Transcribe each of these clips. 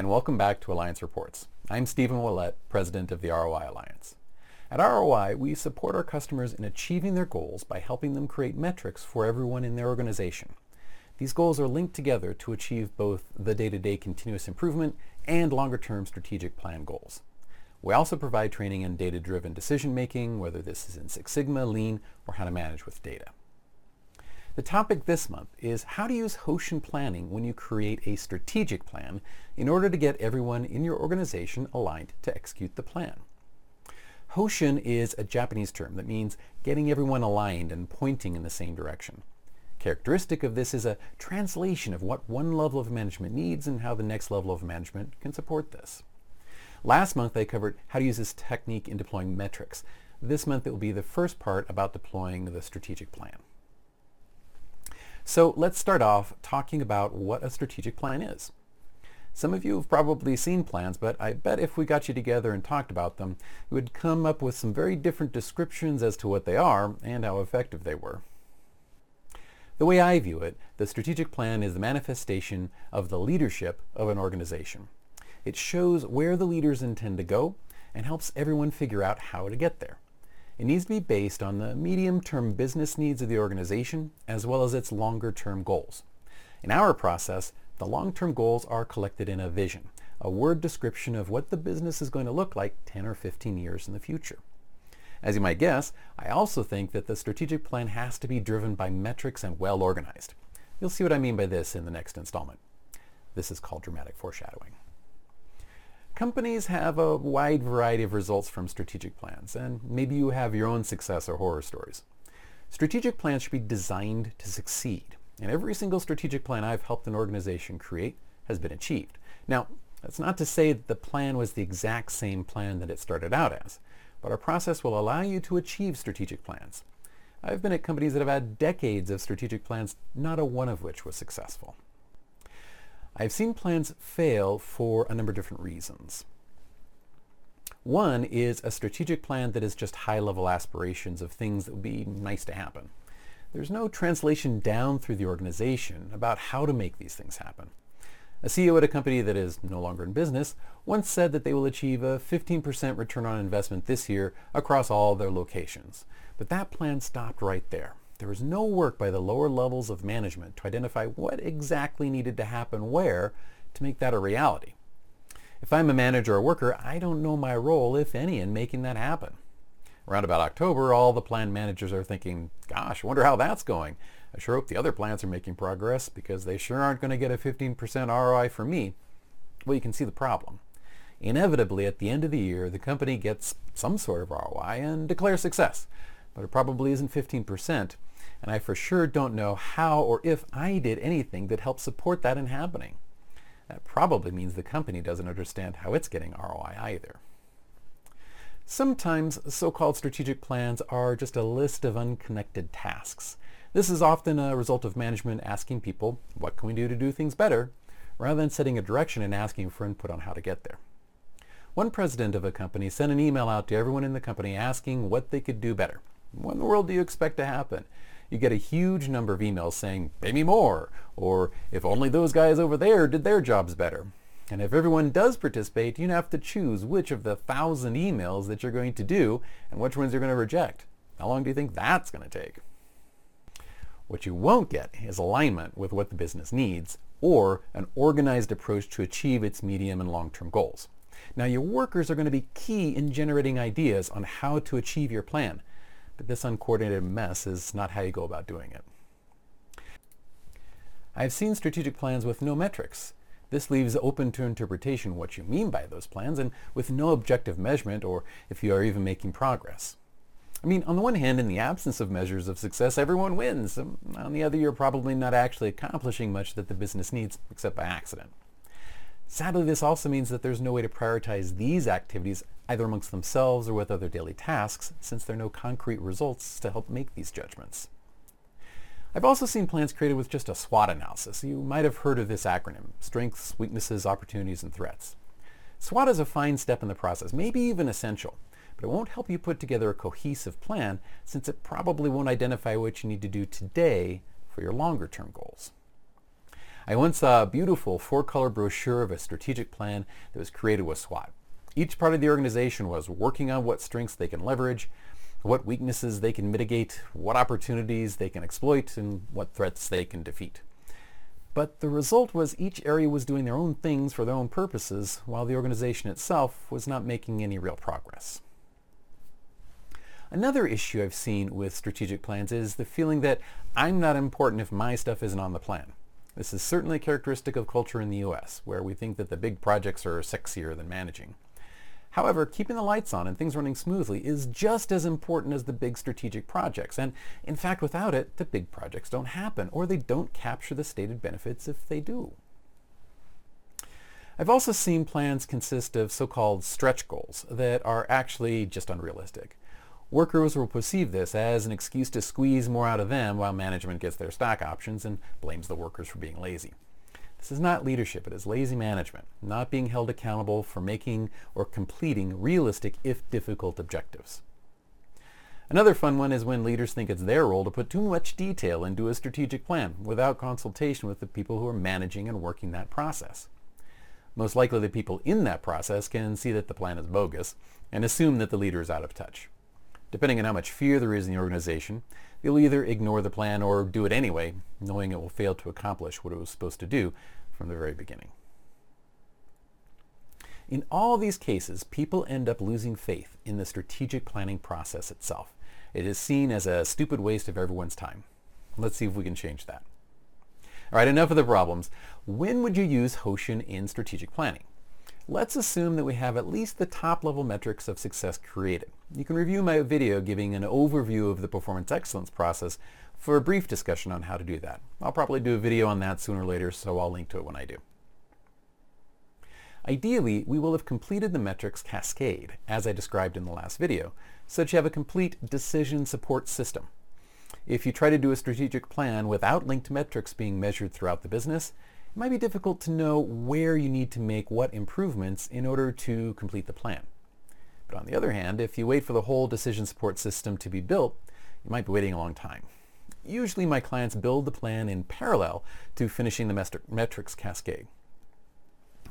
and welcome back to Alliance Reports. I'm Stephen Willett, President of the ROI Alliance. At ROI, we support our customers in achieving their goals by helping them create metrics for everyone in their organization. These goals are linked together to achieve both the day-to-day continuous improvement and longer-term strategic plan goals. We also provide training in data-driven decision-making, whether this is in Six Sigma, Lean, or how to manage with data. The topic this month is how to use Hoshin planning when you create a strategic plan in order to get everyone in your organization aligned to execute the plan. Hoshin is a Japanese term that means getting everyone aligned and pointing in the same direction. Characteristic of this is a translation of what one level of management needs and how the next level of management can support this. Last month I covered how to use this technique in deploying metrics. This month it will be the first part about deploying the strategic plan. So let's start off talking about what a strategic plan is. Some of you have probably seen plans, but I bet if we got you together and talked about them, you would come up with some very different descriptions as to what they are and how effective they were. The way I view it, the strategic plan is the manifestation of the leadership of an organization. It shows where the leaders intend to go and helps everyone figure out how to get there. It needs to be based on the medium-term business needs of the organization as well as its longer-term goals. In our process, the long-term goals are collected in a vision, a word description of what the business is going to look like 10 or 15 years in the future. As you might guess, I also think that the strategic plan has to be driven by metrics and well organized. You'll see what I mean by this in the next installment. This is called dramatic foreshadowing. Companies have a wide variety of results from strategic plans, and maybe you have your own success or horror stories. Strategic plans should be designed to succeed, and every single strategic plan I've helped an organization create has been achieved. Now, that's not to say that the plan was the exact same plan that it started out as, but our process will allow you to achieve strategic plans. I've been at companies that have had decades of strategic plans, not a one of which was successful. I've seen plans fail for a number of different reasons. One is a strategic plan that is just high-level aspirations of things that would be nice to happen. There's no translation down through the organization about how to make these things happen. A CEO at a company that is no longer in business once said that they will achieve a 15% return on investment this year across all their locations. But that plan stopped right there. There was no work by the lower levels of management to identify what exactly needed to happen where to make that a reality. If I'm a manager or a worker, I don't know my role, if any, in making that happen. Around about October, all the plant managers are thinking, gosh, I wonder how that's going. I sure hope the other plants are making progress because they sure aren't going to get a 15% ROI from me. Well, you can see the problem. Inevitably, at the end of the year, the company gets some sort of ROI and declares success, but it probably isn't 15% and I for sure don't know how or if I did anything that helped support that in happening. That probably means the company doesn't understand how it's getting ROI either. Sometimes so-called strategic plans are just a list of unconnected tasks. This is often a result of management asking people, what can we do to do things better, rather than setting a direction and asking for input on how to get there. One president of a company sent an email out to everyone in the company asking what they could do better. What in the world do you expect to happen? you get a huge number of emails saying, pay me more, or if only those guys over there did their jobs better. And if everyone does participate, you have to choose which of the thousand emails that you're going to do and which ones you're going to reject. How long do you think that's going to take? What you won't get is alignment with what the business needs or an organized approach to achieve its medium and long-term goals. Now your workers are going to be key in generating ideas on how to achieve your plan. This uncoordinated mess is not how you go about doing it. I've seen strategic plans with no metrics. This leaves open to interpretation what you mean by those plans and with no objective measurement or if you are even making progress. I mean, on the one hand, in the absence of measures of success, everyone wins. Um, on the other, you're probably not actually accomplishing much that the business needs except by accident. Sadly, this also means that there's no way to prioritize these activities either amongst themselves or with other daily tasks, since there are no concrete results to help make these judgments. I've also seen plans created with just a SWOT analysis. You might have heard of this acronym, Strengths, Weaknesses, Opportunities, and Threats. SWOT is a fine step in the process, maybe even essential, but it won't help you put together a cohesive plan since it probably won't identify what you need to do today for your longer term goals. I once saw a beautiful four-color brochure of a strategic plan that was created with SWOT. Each part of the organization was working on what strengths they can leverage, what weaknesses they can mitigate, what opportunities they can exploit, and what threats they can defeat. But the result was each area was doing their own things for their own purposes, while the organization itself was not making any real progress. Another issue I've seen with strategic plans is the feeling that I'm not important if my stuff isn't on the plan. This is certainly characteristic of culture in the US, where we think that the big projects are sexier than managing. However, keeping the lights on and things running smoothly is just as important as the big strategic projects. And in fact, without it, the big projects don't happen, or they don't capture the stated benefits if they do. I've also seen plans consist of so-called stretch goals that are actually just unrealistic. Workers will perceive this as an excuse to squeeze more out of them while management gets their stock options and blames the workers for being lazy. This is not leadership, it is lazy management, not being held accountable for making or completing realistic if difficult objectives. Another fun one is when leaders think it's their role to put too much detail into a strategic plan without consultation with the people who are managing and working that process. Most likely the people in that process can see that the plan is bogus and assume that the leader is out of touch. Depending on how much fear there is in the organization, you'll either ignore the plan or do it anyway, knowing it will fail to accomplish what it was supposed to do from the very beginning. In all these cases, people end up losing faith in the strategic planning process itself. It is seen as a stupid waste of everyone's time. Let's see if we can change that. All right, enough of the problems. When would you use Hoshin in strategic planning? Let's assume that we have at least the top level metrics of success created. You can review my video giving an overview of the performance excellence process for a brief discussion on how to do that. I'll probably do a video on that sooner or later, so I'll link to it when I do. Ideally, we will have completed the metrics cascade, as I described in the last video, so that you have a complete decision support system. If you try to do a strategic plan without linked metrics being measured throughout the business, it might be difficult to know where you need to make what improvements in order to complete the plan. But on the other hand, if you wait for the whole decision support system to be built, you might be waiting a long time. Usually my clients build the plan in parallel to finishing the metrics cascade.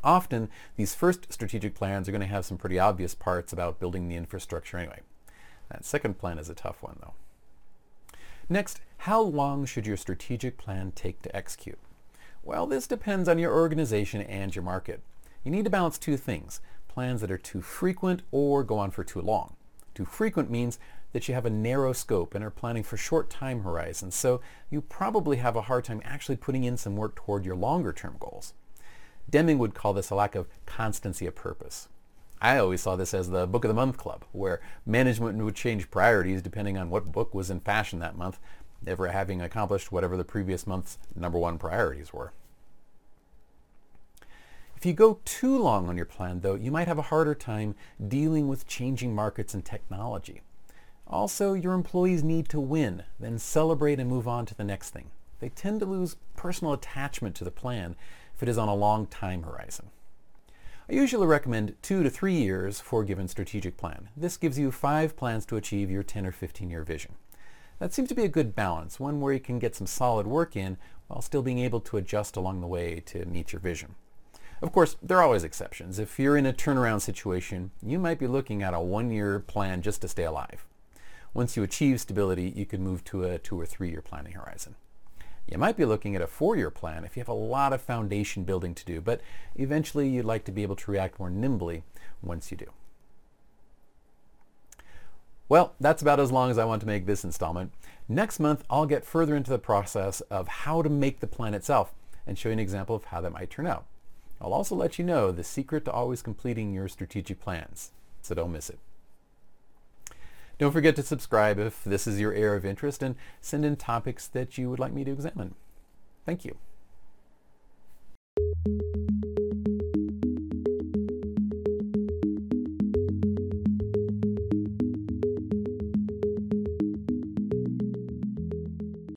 Often, these first strategic plans are going to have some pretty obvious parts about building the infrastructure anyway. That second plan is a tough one, though. Next, how long should your strategic plan take to execute? Well, this depends on your organization and your market. You need to balance two things, plans that are too frequent or go on for too long. Too frequent means that you have a narrow scope and are planning for short time horizons, so you probably have a hard time actually putting in some work toward your longer term goals. Deming would call this a lack of constancy of purpose. I always saw this as the Book of the Month Club, where management would change priorities depending on what book was in fashion that month, never having accomplished whatever the previous month's number one priorities were. If you go too long on your plan, though, you might have a harder time dealing with changing markets and technology. Also, your employees need to win, then celebrate and move on to the next thing. They tend to lose personal attachment to the plan if it is on a long time horizon. I usually recommend two to three years for a given strategic plan. This gives you five plans to achieve your 10 or 15 year vision. That seems to be a good balance, one where you can get some solid work in while still being able to adjust along the way to meet your vision. Of course, there are always exceptions. If you're in a turnaround situation, you might be looking at a one-year plan just to stay alive. Once you achieve stability, you can move to a two or three-year planning horizon. You might be looking at a four-year plan if you have a lot of foundation building to do, but eventually you'd like to be able to react more nimbly once you do. Well, that's about as long as I want to make this installment. Next month, I'll get further into the process of how to make the plan itself and show you an example of how that might turn out. I'll also let you know the secret to always completing your strategic plans, so don't miss it. Don't forget to subscribe if this is your area of interest and send in topics that you would like me to examine. Thank you.